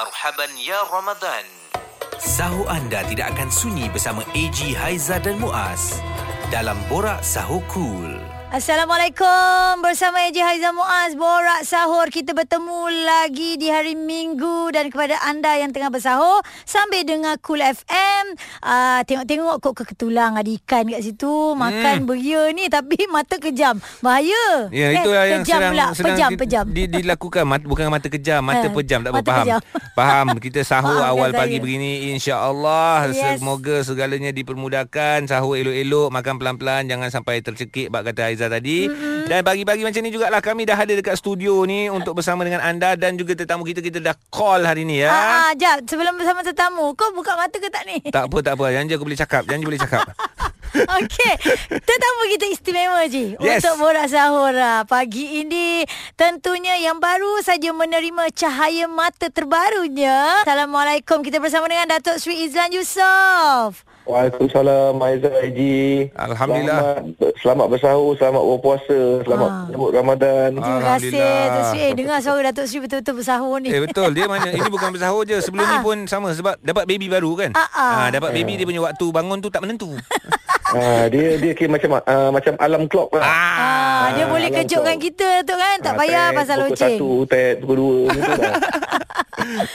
Marhaban Ya Ramadan. Sahur anda tidak akan sunyi bersama AG Haiza dan Muaz dalam Borak Sahur Cool. Assalamualaikum. Bersama Eji Haizam Muaz Borak Sahur. Kita bertemu lagi di hari Minggu. Dan kepada anda yang tengah bersahur sambil dengar Cool FM uh, tengok-tengok kok keketulang ada ikan kat situ. Makan hmm. beria ni tapi mata kejam. Bahaya. Ya, itu eh, yang kejam sedang, pula. sedang pejam di, pejam. Di, dilakukan. Mat, bukan mata kejam, mata Eh, pejam tak apa faham. Faham. Kita sahur Maafkan awal saya. pagi begini insya-Allah Yes. semoga segalanya dipermudahkan, sahur elok-elok, makan pelan-pelan jangan sampai tercekik bak kata Aizah tadi. Mm-hmm. Dan pagi-pagi macam ni jugalah kami dah ada dekat studio ni untuk bersama dengan anda dan juga tetamu kita kita dah call hari ni ya. Ah, ah, jap sebelum bersama tetamu kau buka mata ke tak ni Tak apa tak apa, janji aku boleh cakap, janji boleh cakap. Okey, tetamu kita istimewa je Yes. untuk borak sahur ah. pagi ini. Tentunya yang baru saja menerima cahaya mata terbarunya. Assalamualaikum. Kita bersama dengan Datuk Sri Izlan Yusof. Waalaikumsalam Aizah Haji. Alhamdulillah. Selamat, selamat bersahur, selamat berpuasa, selamat Ah. menyambut Ramadan. Terima kasih. Datuk Sri. Eh, dengar suara Datuk Sri betul-betul bersahur ni. Eh betul dia mana ini bukan bersahur je sebelum ni pun sama sebab dapat baby baru kan Ah, ah. Ah, dapat baby dia punya waktu bangun tu tak menentu Ah, dia dia kira macam uh, macam alam clock lah. Ah, dia Ah, boleh alam kejutkan kau. kita tu kan. Tak Ah, payah tet, pasal pukul loceng. satu, tet, pukul dua lah.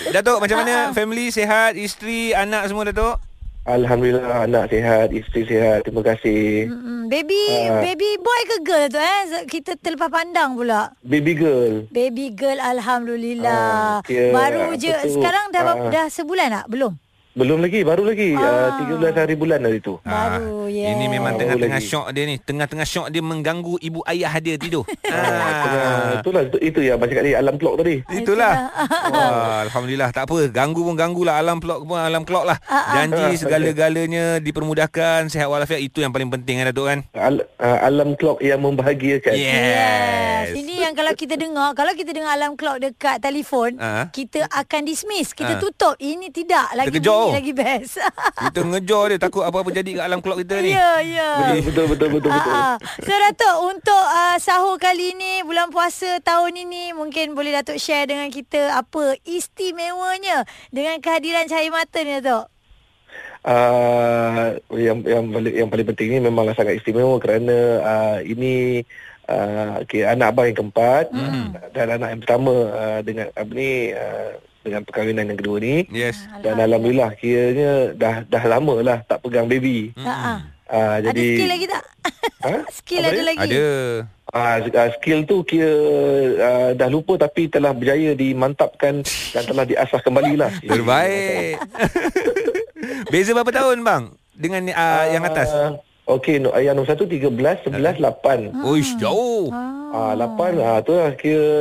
Datuk macam Ah, mana family sihat isteri anak semua Datuk Alhamdulillah anak sihat, isteri sihat. Terima kasih. Mm-mm. Baby, Ah. baby boy ke girl tu eh? Kita terlepas pandang pula. Baby girl. Baby girl Alhamdulillah Ah, kira Baru je tu, Sekarang dah, ah. dah sebulan tak? Belum? Belum lagi, baru lagi. Ah. Uh, 13 hari bulan hari tu. Baru, yes. Ini memang Baru tengah-tengah lagi. syok dia ni Tengah-tengah syok dia mengganggu ibu ayah dia tidur Ah. Itulah, itu, itu yang macam kali alam clock tadi. Itulah Wah, Alhamdulillah Tak apa Ganggu pun ganggu lah Alam clock pun alam clock lah Ah, Janji segala-galanya Dipermudahkan Sehat walafiat Itu yang paling penting kan Datuk kan Al, uh, alam clock yang membahagiakan. Yes Ini yang kalau kita dengar Kalau kita dengar alarm clock dekat telefon Ah. Kita akan dismiss Kita Ah. tutup Ini tidak Lagi Terkejut. bunyi Lagi best Kita ngejar dia Takut apa-apa jadi kat alam clock kita ni Ya ya Betul, betul, betul, betul. betul. Ah, ah. So Datuk Untuk uh, sahur kali ini Bulan puasa tahun ini Mungkin boleh Datuk share dengan kita Apa istimewanya Dengan kehadiran cahaya mata ni Datuk Uh, yang yang paling yang paling penting ni memanglah sangat istimewa kerana uh, ini uh, okay, anak abang yang keempat Hmm. dan anak yang pertama uh, dengan apa ni uh, dengan perkahwinan yang kedua ni Yes dan alhamdulillah kiranya dah dah lama lah tak pegang baby. Ha, ah. Uh, Ada jadi skill lagi tak? Ha? skill Apa ada dia? lagi? Ada uh, uh, skill tu kira uh, dah lupa tapi telah berjaya dimantapkan dan telah diasah kembali lah. Terbaik Beza berapa tahun bang Dengan uh, yang atas Uh, Okey, no, yang nombor satu 13, 11, 8. Uish jauh Ah, lapan ah tu lah kira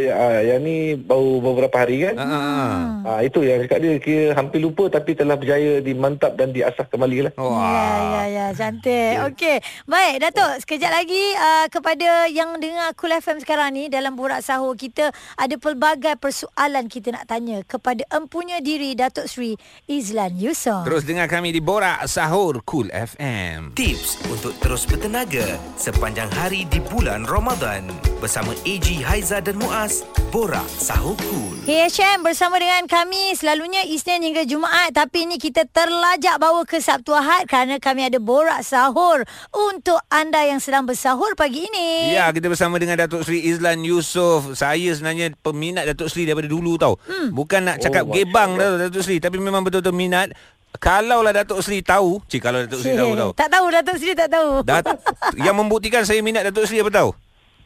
ya, ah, yang ni baru beberapa hari kan. Ah, ah, ah. Ah itu yang cakap dia kira hampir lupa tapi telah berjaya dimantap dan diasah kembali lah. Ya, ya, Wah. ya, cantik. Okey. Baik, Datuk, sekejap lagi uh, kepada yang dengar Cool FM sekarang ni dalam borak sahur kita ada pelbagai persoalan kita nak tanya kepada empunya diri Datuk Sri Izlan Yusof. Terus dengar kami di Borak Sahur Cool FM Tips untuk terus bertenaga sepanjang hari di bulan Ramadan bersama AG Haiza dan Muaz. Borak Sahur Cool. Hey HM bersama dengan kami selalunya Isnin hingga Jumaat tapi ini kita terlajak bawa ke Sabtu Ahad kerana kami ada borak sahur untuk anda yang sedang bersahur pagi ini. Ya, kita bersama dengan Datuk Sri Izlan Yusof. Saya sebenarnya peminat Datuk Sri daripada dulu tau. Hmm. Bukan nak cakap Oh, gebang dah Datuk Sri, tapi memang betul-betul minat. Kalaulah Datuk Sri tahu, cik kalau Datuk Sri tahu tau. Tak tahu Datuk Sri tak tahu. Dat yang membuktikan saya minat Datuk Sri apa tahu?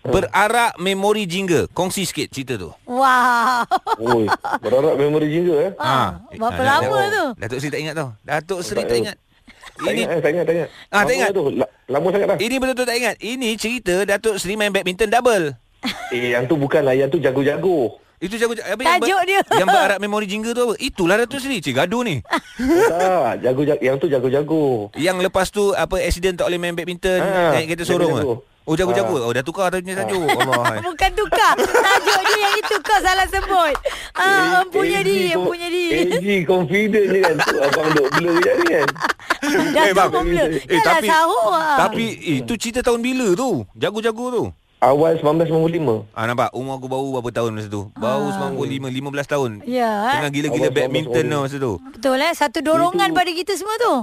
Berarak memori jingga. Kongsi sikit cerita tu. Wow. Oi, berharap memori jingga eh. Ah, berapa Ah, lama tu? Datuk Sri tak ingat tau. Datuk Sri Tak tak ingat. Tak Ini ingat eh, tak ingat, tak ingat. Ah, tak ingat? Tu, La- lama sangat dah. ini betul-betul tak ingat. Ini cerita Datuk Sri main badminton double. Eh, yang tu bukanlah, yang tu jago-jago. Itu jago apa yang Tajuk dia. Yang berarak memori jingga tu apa? Itulah Datuk Sri. Cik gaduh ni. tak, jago-jago, yang tu jago-jago. Yang lepas tu apa accident tak boleh main badminton, Ah, naik kereta sorong jago-jago. ah. Oh jago-jago. Oh dah tukar tadi punya tajuk. Allah. hai. Bukan tukar. Tajuk dia yang itu kau salah sebut. Ah, empunya AG diri, con- empunya diri. AG confident je kan. Tu abang duk blur kejap ni kan. Dah Eh, bang. Eh, Dah tapi sahur ah. tapi eh, itu cerita tahun bila tu? Jago-jago tu. awal 1995. Ah nampak umur aku baru berapa tahun masa tu? Baru 95 15 tahun. Ya, eh? Tengah gila-gila badminton 1995. tau masa tu. Betul eh Satu dorongan Itu- pada kita semua tu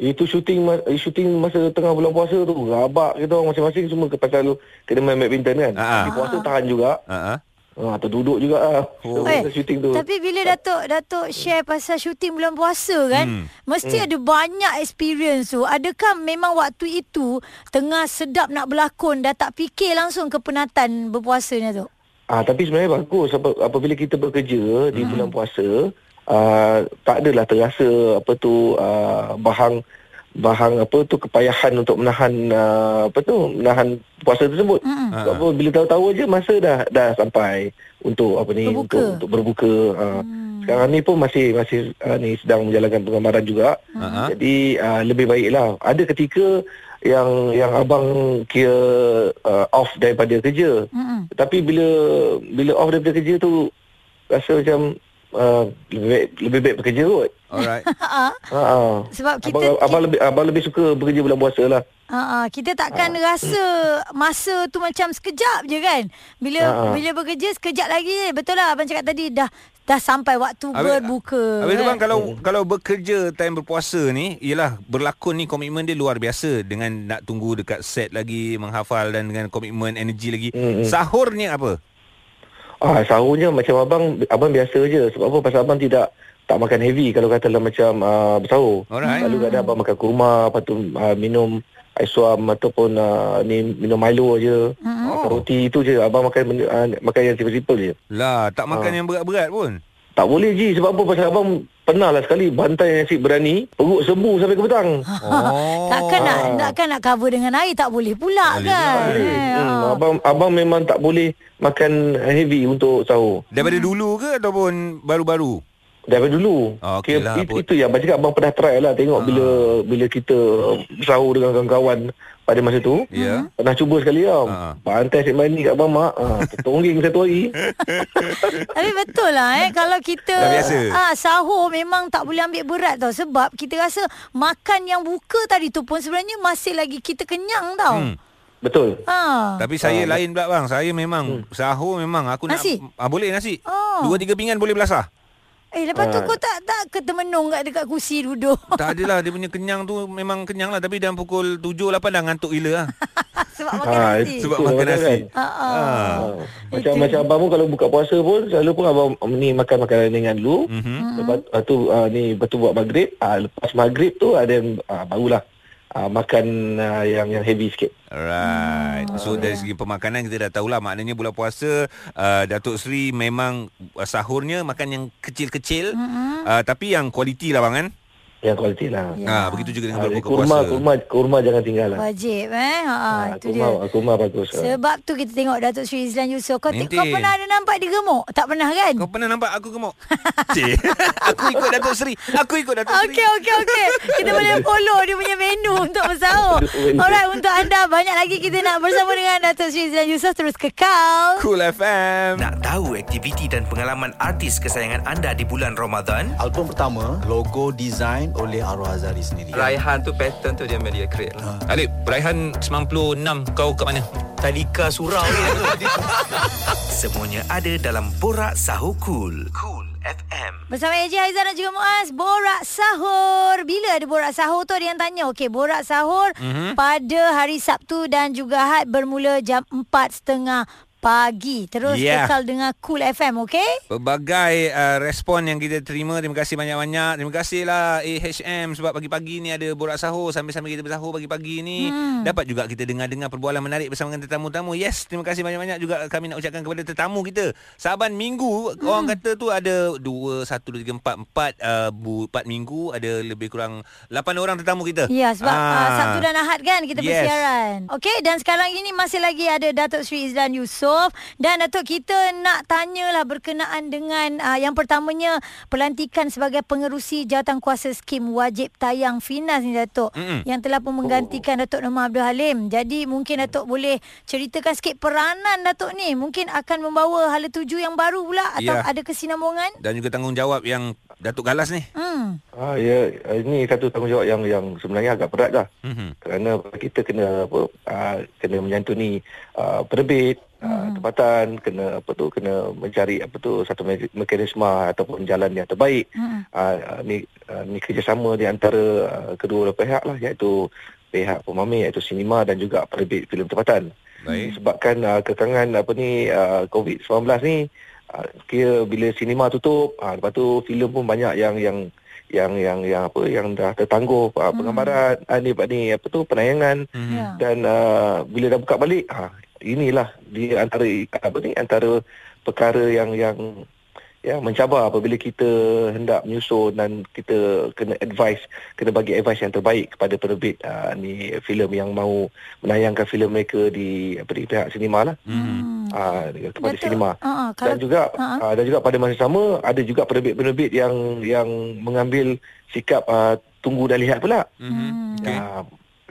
Itu syuting ma- eh, syuting masa tengah bulan puasa tu. Rabak kita orang masing-masing semua ke pasal kena main badminton kan. Ah, ah. Di puasa tahan juga. Ha ah. Ha, terduduk juga lah. Oh. Oh. Eh, syuting tu. Tapi bila Datuk Datuk share pasal syuting bulan puasa kan Hmm. Mesti ada banyak experience tu Adakah memang waktu itu Tengah sedap nak berlakon Dah tak fikir langsung ke penatan berpuasanya tu Ah, tapi sebenarnya bagus apa, apabila kita bekerja di bulan puasa, ah, tak adalah terasa apa tu ah, bahang bahang apa tu kepayahan untuk menahan ah, apa tu menahan puasa tersebut. Sebab apa bila tahu-tahu aja masa dah dah sampai untuk apa ni Berbuka. untuk untuk berbuka. Ah. Hmm. Sekarang ni pun masih masih ah, ni sedang menjalankan penggambaran juga. Ah. Jadi uh, lebih baiklah. Ada ketika yang yang abang kira uh, off daripada kerja. Mm-mm. Tapi bila bila off daripada kerja tu rasa macam uh, lebih baik, lebih baik bekerja kot. Alright. Ha, Ha ah. Sebab kita Abang, abang lebih abang lebih suka bekerja bulan puasa lah. Ha, kita takkan Ah. rasa masa tu macam sekejap je kan. Bila ha. bila bekerja sekejap lagi je. Betul lah abang cakap tadi dah dah sampai waktu Habis- berbuka. Habis tu kan? bang kalau kalau bekerja time berpuasa ni Yelah berlakon ni komitmen dia luar biasa Dengan nak tunggu dekat set lagi Menghafal dan dengan komitmen energi lagi Mm, mm. Sahurnya apa? Ah sahurnya macam abang abang biasa je. Sebab apa pasal abang tidak tak makan heavy kalau katalah macam uh, bersahur. Alright. Lalu kadang abang makan kurma, lepas tu uh, minum ais suam ataupun uh, ni minum Milo je. Mm-mm. Makan roti itu je. Abang makan uh, makan yang simple-simple je. Lah tak makan Ah. yang berat-berat pun Tak boleh Ji sebab apa pasal abang pernah lah sekali bantai nasi berani perut sembuh sampai ke petang. Oh Takkan nak Ah. takkan nak cover dengan air tak boleh pula kan. Boleh. Eh, Hmm, ha. abang abang memang tak boleh makan heavy untuk sahur. Daripada dulu ke ataupun baru-baru? Daripada dulu. Ah, okey lah, itu, itu yang abang cakap abang pernah try lah tengok Ah. bila bila kita sahur dengan kawan-kawan pada masa tu. Ya Pernah cuba sekali tau. Ah. Pantai asyik mani kat abang mak. Ha, tertongging satu hari. Tapi betul lah eh kalau kita ah sahur memang tak boleh ambil berat tau sebab kita rasa makan yang buka tadi tu pun sebenarnya masih lagi kita kenyang tau. Hmm. Betul. Ha. Tapi saya Ah, lain pula bang Saya memang Sahur memang Aku Nasi? nak ah, Boleh nasi Oh. Dua tiga pinggan boleh belasah Eh lepas tu Ah. kau tak tak ketemenung kat dekat kursi duduk. Tak adalah Dia punya kenyang tu Memang kenyang lah Tapi dalam pukul 7-8 dah ngantuk gila lah sebab makan Ah, nasi. Sebab Betul, makan betul nasi kan? Ha, ha. Ha. Macam Itu. macam abang pun kalau buka puasa pun selalu pun abang ni makan makanan ringan dulu. Mhm. Lepas uh, tu uh, ni lepas tu buat maghrib. Uh, lepas maghrib tu ada uh, barulah uh, makan uh, yang yang heavy sikit. Alright. So dari segi pemakanan kita dah tahulah maknanya bulan puasa uh, Datuk Seri memang uh, sahurnya makan yang kecil-kecil Mm-mm. uh, tapi yang kualiti lah bang kan. Yang kualiti lah. Ya. Ah begitu juga dengan Uh, berbuka kurma, puasa. kurma, kurma jangan tinggal lah. Wajib eh. Ha, ha, Ah, itu kurma, dia. kurma bagus. Sebab tu kita tengok Datuk Sri Izlan Yusof. Kau, kau pernah ada nampak dia gemuk? Tak pernah kan? Kau pernah nampak aku gemuk? Cik. aku ikut Datuk Seri. Aku ikut Datuk Seri. Okey, okey, okey. Kita boleh follow dia punya menu untuk bersahur. Alright, untuk anda banyak lagi kita nak bersama dengan Datuk Sri Izlan Yusof terus kekal. Cool FM. Nak tahu aktiviti dan pengalaman artis kesayangan anda di bulan Ramadan? Album pertama logo design oleh Arwah Azari sendiri. Raihan tu pattern tu dia memang dia create lah. Alip, Raihan 96 kau kat mana? Tadika surau ni. Semuanya ada dalam Borak Sahur Cool. Cool FM. Bersama AJ Haizan dan juga Muaz Borak Sahur Bila ada Borak Sahur tu Ada yang tanya Okey Borak Sahur mm-hmm. Pada hari Sabtu Dan juga Ahad Bermula jam 4.30 pagi. Terus Yeah. kekal dengan Cool FM Okey? Pelbagai uh, respon yang kita terima. Terima kasih banyak-banyak. Terima kasihlah AHM Sebab pagi-pagi ni ada borak sahur. Sambil-sambil kita bersahur pagi-pagi ni hmm. Dapat juga kita dengar-dengar Perbualan menarik bersama dengan tetamu-tamu. Yes, terima kasih banyak-banyak juga Kami nak ucapkan kepada tetamu kita. Saban minggu hmm. Orang kata tu ada 2, 1, 2, 3, 4 4, uh, bu, 4 minggu. Ada lebih kurang 8 orang tetamu kita. Ya sebab ah. uh, Sabtu dan Ahad kan Kita Yes. bersiaran. Okey dan sekarang ini Masih lagi ada Datuk Sri Izlan Yusof Dan Datuk kita nak tanyalah Berkenaan dengan uh, Yang pertamanya Pelantikan sebagai pengerusi Jawatan Kuasa Skim Wajib Tayang Finas ni Datuk Mm-mm. Yang telah pun menggantikan Datuk Nomor Abdul Halim Jadi mungkin Datuk boleh Ceritakan sikit peranan Datuk ni Mungkin akan membawa hala tuju yang baru pula Atau Ya. ada kesinambungan dan juga tanggungjawab yang Datuk Galas ni. Hmm. Ah, ya, ini satu tanggungjawab yang yang sebenarnya agak berat lah. Mhm. Kerana kita kena apa uh, kena menyantuni uh, penerbit, uh, tempatan, kena apa tu kena mencari apa tu satu me- mekanisme ataupun jalan yang terbaik. Hmm. Uh, uh, ni uh, ni kerjasama di antara uh, kedua pihak lah iaitu pihak pemamer iaitu sinema dan juga penerbit filem tempatan. Baik. Disebabkan uh, kekangan apa ni uh, COVID-19 ni uh, kira bila sinema tutup, uh, lepas tu filem pun banyak yang yang yang yang yang apa yang dah tertangguh uh, penggambaran, uh, ni ni apa tu penayangan. Ya. dan uh, bila dah buka balik ha inilah dia antara apa ni antara perkara yang yang yang mencabar apabila kita hendak menyusun dan kita kena advice kena bagi advice yang terbaik kepada penerbit uh, ni filem yang mahu menayangkan filem mereka di apa di pihak sinema lah Hmm. uh, kepada sinema uh, uh, dan kalau juga Ha, ha. uh, dan juga pada masa sama ada juga penerbit-penerbit yang yang mengambil sikap uh, tunggu dan lihat pula. Hmm. Uh,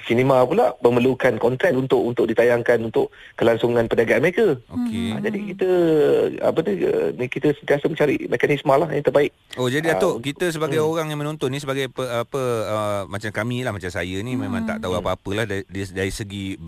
sinema pula memerlukan konten untuk untuk ditayangkan untuk kelangsungan perdagangan mereka. Okey. Ha, jadi kita apa tu uh, ni kita sentiasa mencari mekanisme lah yang terbaik. Oh jadi Ah, Datuk kita sebagai hmm. orang yang menonton ni sebagai pe, apa uh, macam kami lah macam saya ni memang tak tahu apa-apalah dari, dari, segi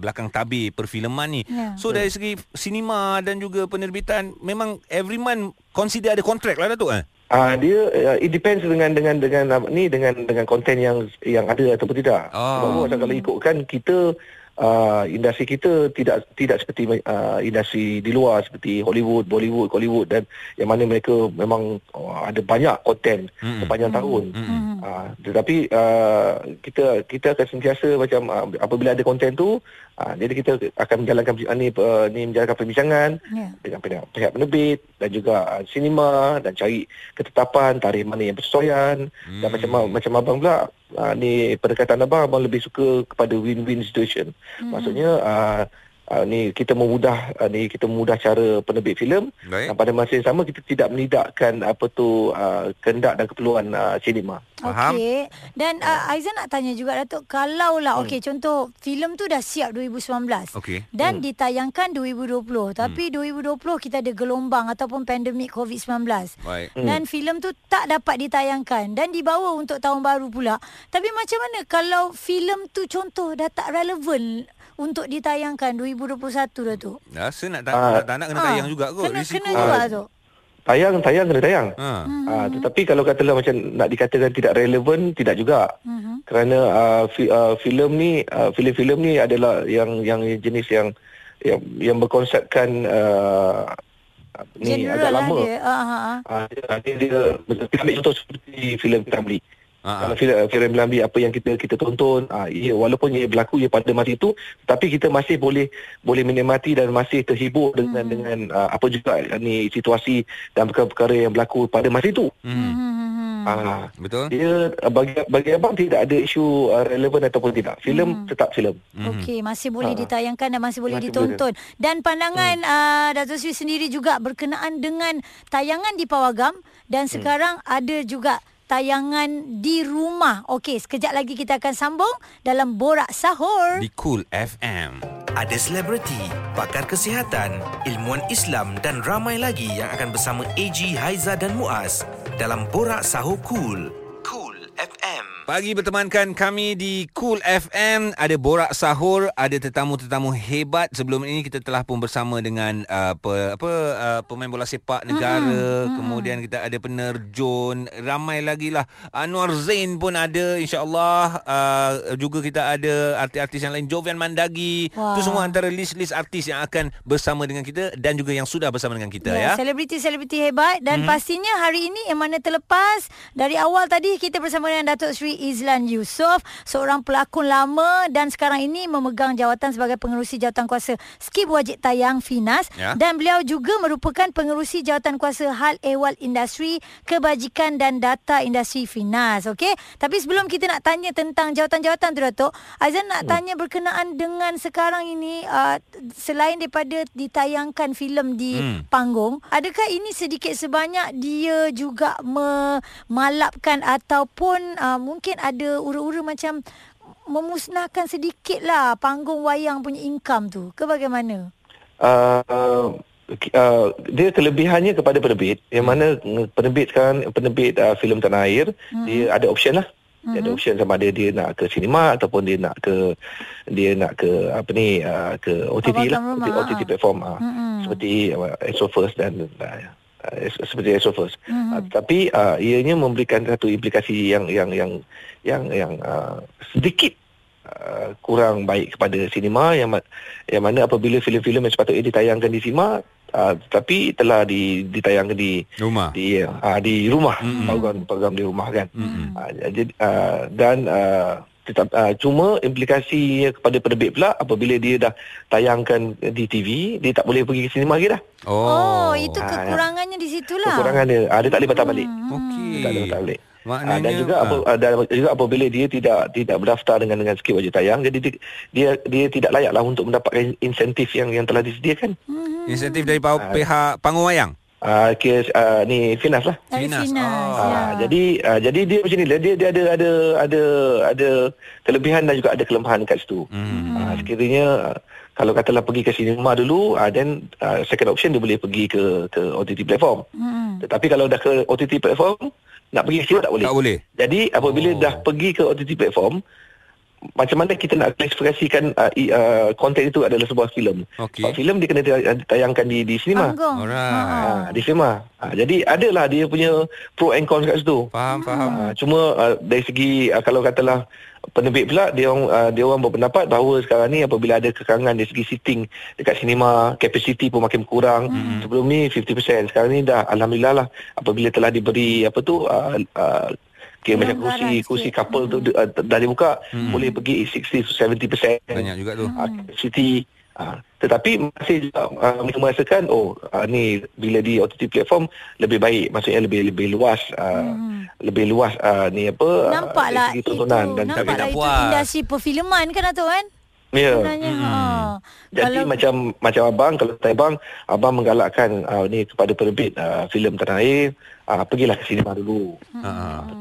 belakang tabir perfilman ni. Ya. So dari segi sinema dan juga penerbitan memang every month consider ada kontrak lah Datuk eh. Ah dia uh, it depends dengan dengan dengan apa ni dengan dengan konten yang yang ada ataupun tidak. Ah. Sebab macam kalau ikutkan kita uh, industri kita tidak tidak seperti uh, industri di luar seperti Hollywood, Bollywood, Hollywood dan yang mana mereka memang uh, ada banyak konten Mm-mm. sepanjang tahun. Mm-mm. Uh, tetapi uh, kita kita akan sentiasa macam uh, apabila ada konten tu uh, jadi kita akan menjalankan uh, ni uh, ni menjalankan perbincangan Ya. dengan pihak, pihak penerbit dan juga uh, sinema dan cari ketetapan tarikh mana yang bersesuaian hmm. dan macam macam abang pula uh, ni pendekatan abang abang lebih suka kepada win-win situation. Hmm. Maksudnya uh, uh, ni kita memudah uh, ni kita memudah cara penerbit filem dan pada masa yang sama kita tidak menidakkan apa tu uh, kehendak dan keperluan uh, sinema. Faham? Okey. Dan uh, Aizan nak tanya juga Datuk, kalau lah okey contoh filem tu dah siap 2019. Okey. Dan ditayangkan 2020. Tapi 2020 kita ada gelombang ataupun pandemik COVID-19. Baik. Dan filem tu tak dapat ditayangkan dan dibawa untuk tahun baru pula. Tapi macam mana kalau filem tu contoh dah tak relevan untuk ditayangkan 2021 Datuk? Rasa nak tak, Ah. nak, tak nak kena Ah, tayang juga kot Kena, risiko. kena juga Datuk. Tayang tayang kena tayang. Ha. Hmm. Ah, tetapi kalau katalah macam nak dikatakan tidak relevan tidak juga. Mhm. Kerana uh, fi, uh, filem ni uh, filem-filem ni adalah yang yang jenis yang yang, yang berkonsepkan uh, ni General agak lah lama. dia. Ah, ah, ah. Ah, dia, dia, dia kita ambil contoh seperti filem Ramli. Ah, Kalau filem filem Ramli apa yang kita kita tonton, ah, ia, walaupun ia berlaku ia pada masa itu, tapi kita masih boleh boleh menikmati dan masih terhibur dengan Hmm. dengan uh, apa juga uh, ni situasi dan perkara-perkara yang berlaku pada masa itu. Hmm. Hmm. Ah, Betul? dia uh, bagi bagi abang tidak ada isu uh, relevan ataupun tidak. Filem Hmm. tetap filem. Mhm. Okey, masih boleh Ah. ditayangkan dan masih boleh Masih ditonton. Dan pandangan Hmm. uh, Datuk Sri sendiri juga berkenaan dengan tayangan di Pawagam Hmm. dan sekarang ada juga tayangan di rumah. Okey, sekejap lagi kita akan sambung dalam Borak Sahur. Di Cool FM. Ada selebriti, pakar kesihatan, ilmuwan Islam dan ramai lagi yang akan bersama AG Haiza dan Muaz dalam Borak Sahur Cool. Cool FM. Pagi bertemankan kami di Cool FM Ada Borak Sahur Ada tetamu-tetamu hebat. Sebelum ini kita telah pun bersama dengan uh, apa, apa uh, Pemain bola sepak negara. Mm-hmm. Kemudian kita ada penerjun. Ramai lagi lah. Anwar Zain pun ada InsyaAllah. Uh, Juga kita ada artis-artis yang lain. Jovian Mandagi. Itu semua antara list-list artis yang akan bersama dengan kita Dan juga yang sudah bersama dengan kita ya, Selebriti-selebriti hebat. Dan hmm. pastinya hari ini yang mana terlepas dari awal tadi kita bersama dengan Datuk Sri Izlan Yusof, seorang pelakon lama dan sekarang ini memegang jawatan sebagai pengerusi jawatan kuasa Skip Wajib Tayang Finas Ya. dan beliau juga merupakan pengerusi jawatan kuasa Hal Ehwal Industri Kebajikan dan Data Industri Finas. Okey, tapi sebelum kita nak tanya tentang jawatan-jawatan tu Datuk, Aizan nak tanya berkenaan dengan sekarang ini uh, selain daripada ditayangkan filem di Hmm. panggung, adakah ini sedikit sebanyak dia juga memalapkan ataupun uh, mungkin ada ura-ura macam memusnahkan sedikit lah panggung wayang punya income tu. Ke bagaimana? Uh, uh, uh, dia kelebihannya kepada penerbit. Yang mana mm, penerbit sekarang penerbit uh, filem tanah air dia ada option lah. Dia ada option sama ada dia nak ke sinema ataupun dia nak ke dia nak ke apa ni uh, ke OTT lah. Rumah, OTT ah. platform uh, Mm-mm. seperti uh, Exo First dan uh, uh, seperti First Mhm. uh, tapi uh, ianya memberikan satu implikasi yang yang yang yang yang uh, sedikit uh, kurang baik kepada sinema yang ma- yang mana apabila filem-filem yang sepatutnya ditayangkan di sinema uh, tapi telah di, ditayangkan di Rumah. di uh, di rumah Mm-mm. program program di rumah kan Mm-mm. uh, jadi uh, dan uh, tetap uh, cuma implikasinya kepada penerbit pula apabila dia dah tayangkan di TV dia tak boleh pergi ke sinema lagi dah Oh, itu Ah, kekurangannya di situlah. kekurangan dia uh, dia tak boleh patah balik Okey. tak boleh patah balik Maknanya Ah, dan juga ah. apa dan juga apabila dia tidak tidak berdaftar dengan dengan skip wajib tayang jadi dia dia, dia tidak layaklah untuk mendapatkan insentif yang yang telah disediakan insentif dari pa- pihak panggung wayang. Ah kes ah, ni Finas lah Dari Finas. Finas. Ah, ya. Ah, jadi ah, jadi dia macam ni dia dia ada ada ada ada kelebihan dan juga ada kelemahan kat situ. Hmm. Ah, sekiranya kalau katalah pergi ke sinema dulu ah, then ah, second option dia boleh pergi ke ke OTT platform. Hmm. Tetapi kalau dah ke OTT platform nak pergi ke sinema tak boleh. Tak boleh. Jadi apabila Oh. dah pergi ke OTT platform macam mana kita nak klasifikasikan uh, uh, konten itu adalah sebuah filem. Sebab filem dia kena ditayangkan di di sinema. Panggung. Alright. Ah. Ha, di sinema. Ha, jadi adalah dia punya pro and cons kat situ. Faham, faham. Ha, cuma uh, dari segi uh, kalau katalah penerbit pula dia orang uh, dia orang berpendapat bahawa sekarang ni apabila ada kekangan dari segi seating dekat sinema capacity pun makin kurang hmm. sebelum ni 50% sekarang ni dah alhamdulillah lah apabila telah diberi apa tu uh, uh, kira macam Kelonggaran kursi sikit. kursi couple tu uh, dah dibuka Hmm. boleh pergi 60 to 70% Banyak juga tu. uh, capacity uh, tetapi masih juga uh, mereka merasakan oh uh, ni bila di OTT platform lebih baik maksudnya lebih lebih luas uh, Hmm. lebih luas uh, ni apa uh, Nampaklah segi itu tontonan dan Nampaklah tak itu puas. industri perfilman kan Dato' kan ya Sebenarnya ha. Jadi Kalau- macam macam abang kalau kata abang abang menggalakkan uh, ni kepada penerbit uh, filem tanah air uh, pergilah ke sinema dulu. Ha.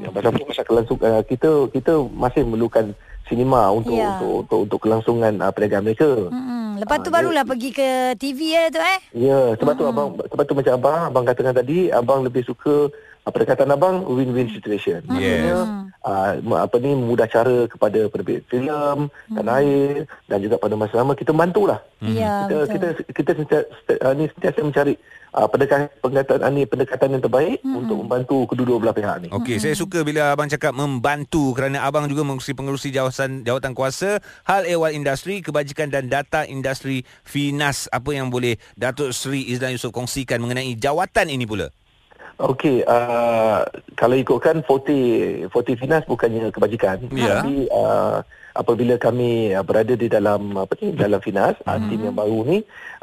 Yang pasal apa pasal kelangsungan uh, kita kita masih memerlukan sinema untuk Ya. untuk, untuk untuk kelangsungan uh, perniagaan mereka. Hmm. Lepas tu Ah, barulah pergi ke TV ya Dato' eh Ya, sebab tu abang sebab tu macam abang abang katakan tadi abang lebih suka uh, pendekatan abang win-win situation. Maksudnya uh, apa ni mudah cara kepada penerbit filem, tanah air dan juga pada masa sama kita bantulah. Ya kita betul kita kita sentiasa, uh, ni sentiasa mencari uh, pendekatan pendekatan uh, ni pendekatan yang terbaik untuk membantu kedua-dua belah pihak ni. Okey, saya suka bila abang cakap membantu kerana abang juga mengurusi pengurusi jawatan jawatan kuasa hal ehwal industri, kebajikan dan data industri Finas. Apa yang boleh Datuk Seri Izlan Yusof kongsikan mengenai jawatan ini pula? Okey, uh, kalau ikutkan 40 40 Finas bukannya kebajikan, Ya. tapi uh, apabila kami uh, berada di dalam apa ni dalam Finas, uh, tim yang baru ni,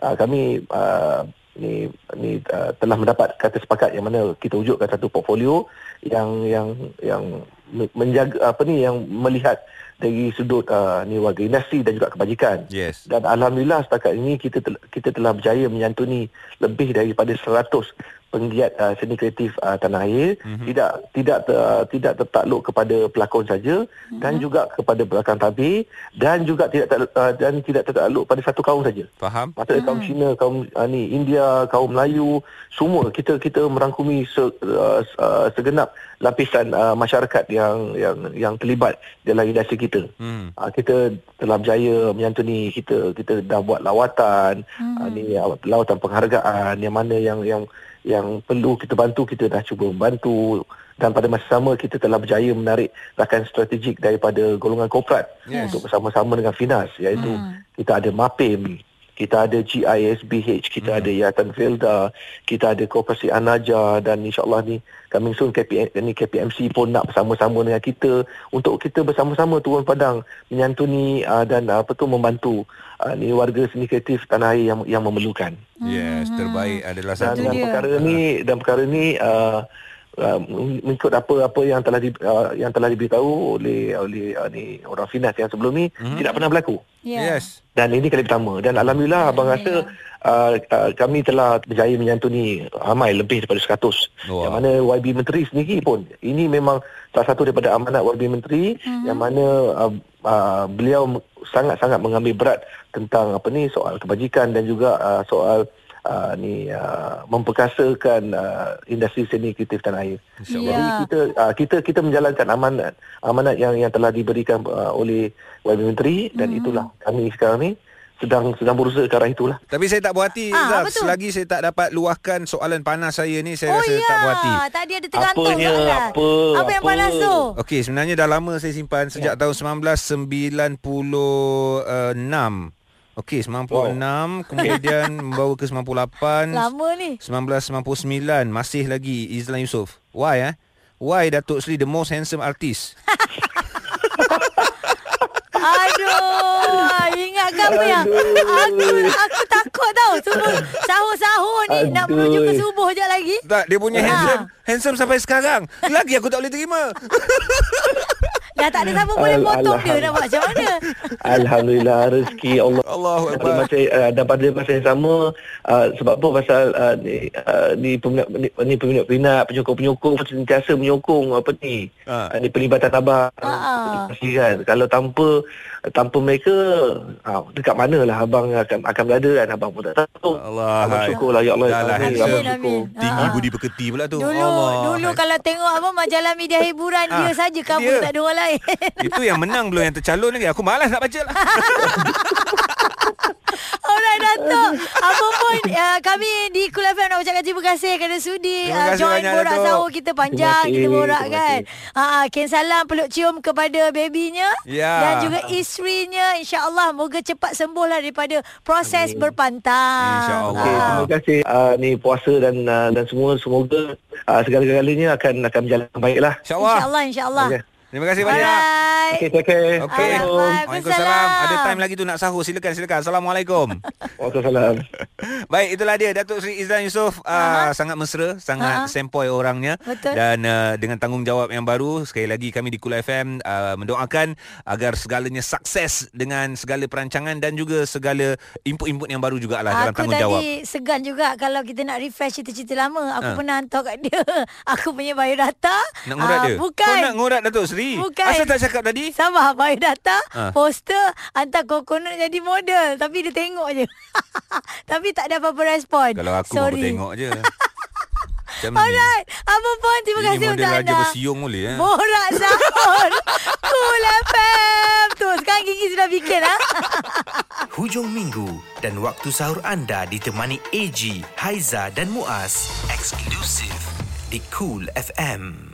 uh, kami uh, ni ni uh, telah mendapat kata sepakat yang mana kita wujudkan satu portfolio yang yang yang me- menjaga apa ni yang melihat dari sudut uh, ni warga industri dan juga kebajikan. Yes. Dan alhamdulillah setakat ini kita tel- kita telah berjaya menyantuni lebih daripada 100 penggiat uh, seni kreatif uh, tanah air mm-hmm. tidak tidak uh, tidak tertakluk kepada pelakon saja mm-hmm. dan juga kepada belakang tabir dan juga tidak ter- uh, dan tidak tertakluk pada satu kaum saja. Faham? Maksudnya kaum Cina, kaum uh, ni India, kaum Melayu, semua kita kita merangkumi se, uh, uh, segenap lapisan uh, masyarakat yang yang yang terlibat dalam industri kita. Hmm. Uh, kita telah berjaya menyantuni kita kita dah buat lawatan hmm. uh, ni uh, lawatan penghargaan yang mana yang yang yang perlu kita bantu kita dah cuba membantu dan pada masa sama kita telah berjaya menarik rakan strategik daripada golongan korporat Yes. untuk bersama-sama dengan Finas iaitu Hmm. kita ada MAPIM kita ada GISBH, kita ada Yayasan Felda, kita ada Koperasi Anaja dan insyaAllah ni coming soon KP, ni KPMC pun nak bersama-sama dengan kita untuk kita bersama-sama turun padang menyantuni uh, dan uh, apa tu membantu uh, ni warga seni kreatif tanah air yang yang memerlukan. Yes, terbaik adalah Dan, satu. dan dia. perkara ni dan perkara ni uh, uh, mengikut apa-apa yang telah di, uh, yang telah diberitahu oleh oleh uh, ni orang Finas yang sebelum ni mm-hmm. tidak pernah berlaku. Ya. Yes. Dan ini kali pertama dan alhamdulillah abang rasa uh, uh, kami telah berjaya menyantuni ramai lebih daripada 100. Wah. Yang mana YB Menteri sendiri pun ini memang salah satu daripada amanat YB Menteri hmm. yang mana uh, uh, beliau sangat-sangat mengambil berat tentang apa ni soal kebajikan dan juga uh, soal uh, ni uh, memperkasakan uh, industri seni kreatif tanah air. InsyaAllah. Jadi Ya. kita uh, kita kita menjalankan amanat amanat yang yang telah diberikan uh, oleh Wakil Menteri dan Hmm. itulah kami sekarang ni sedang sedang berusaha ke arah itulah. Tapi saya tak puas hati Ah, Zaf apa? Selagi saya tak dapat luahkan soalan panas saya ni Saya oh rasa ya, tak puas hati tadi ada tergantung Apanya? Apa? Apa yang Apa? panas tu? Okey, sebenarnya dah lama saya simpan sejak tahun 1996. Okey, 96 kemudian membawa ke 98. Lama ni. 1999 masih lagi Izlan Yusof. Why eh? Why Datuk Seri the most handsome artist? Aduh, ingatkan apa yang aku aku takut tau. Semua sahur-sahur ni nak Aduh. menuju ke subuh je lagi. Tak, dia punya Ah. handsome handsome sampai sekarang. Lagi aku tak boleh terima. Dah tak ada siapa boleh potong dia Alhamdulillah. nak buat macam mana. Alhamdulillah rezeki Allah Allahu akbar. masa uh, dan pada masa yang sama uh, sebab apa pasal uh, ni, uh, ni peminat ni, ni peminat-peminat penyokong-penyokong sentiasa menyokong apa ni Ha. uh, ni pelibatan abang uh, kan kalau tanpa tanpa mereka uh, dekat manalah abang akan akan berada kan abang pun tak tahu Allah, abang syukurlah ya Allah Dah lah, Amin, handsome. abang syukur Amin. Tinggi Ha. budi pekerti pula tu. Dulu Allah. dulu kalau tengok apa majalah media hiburan Ah, dia saja dia. tak ada orang lain. Itu yang menang belum yang tercalon lagi. Aku malas nak baca lah. Apa pun uh, Kami di Kul FM Nak ucapkan terima kasih Kerana sudi uh, kasih Join banyak, borak sahur kita panjang Kita borak kan kasih. uh, Ken salam peluk cium Kepada babynya Ya. Dan juga isterinya InsyaAllah Moga cepat sembuh lah Daripada proses berpantang InsyaAllah. Okey, Ah. terima kasih uh, ni puasa dan uh, dan semua semoga uh, segala-galanya akan akan berjalan baiklah. InsyaAllah. InsyaAllah InsyaAllah Okey. Terima kasih banyak. Alright Okey, take care. Okey. Alright, Waalaikumsalam. Ada time lagi tu nak sahur. Silakan, silakan. Assalamualaikum. Waalaikumsalam. Baik, itulah dia Datuk Seri Izlan Yusof uh, sangat mesra, sangat Ha. sempoi orangnya Betul. dan uh, dengan tanggungjawab yang baru sekali lagi kami di Kul FM uh, mendoakan agar segalanya sukses dengan segala perancangan dan juga segala input-input yang baru jugalah dalam Aku tanggungjawab. tadi segan juga kalau kita nak refresh cerita-cerita lama. Aku Ha. pernah hantar kat dia. Aku punya biodata. Nak ngurat Ah, dia? Bukan. Kau nak ngurat Datuk Seri? Bukan. Asal tak cakap tadi? Sama biodata, Ha. poster, hantar coconut jadi model. Tapi dia tengok je. Tapi tak ada apa-apa respon. Kalau aku Sorry. mau tengok je. Macam ni. Alright. Apa pun terima Ini kasih model untuk Raja anda. Bersiung boleh eh? Borak Zahor. cool FM. Tu sekarang Gigi sudah bikin ha. Hujung minggu dan waktu sahur anda ditemani AG, Haiza dan Muaz. Eksklusif di Cool FM.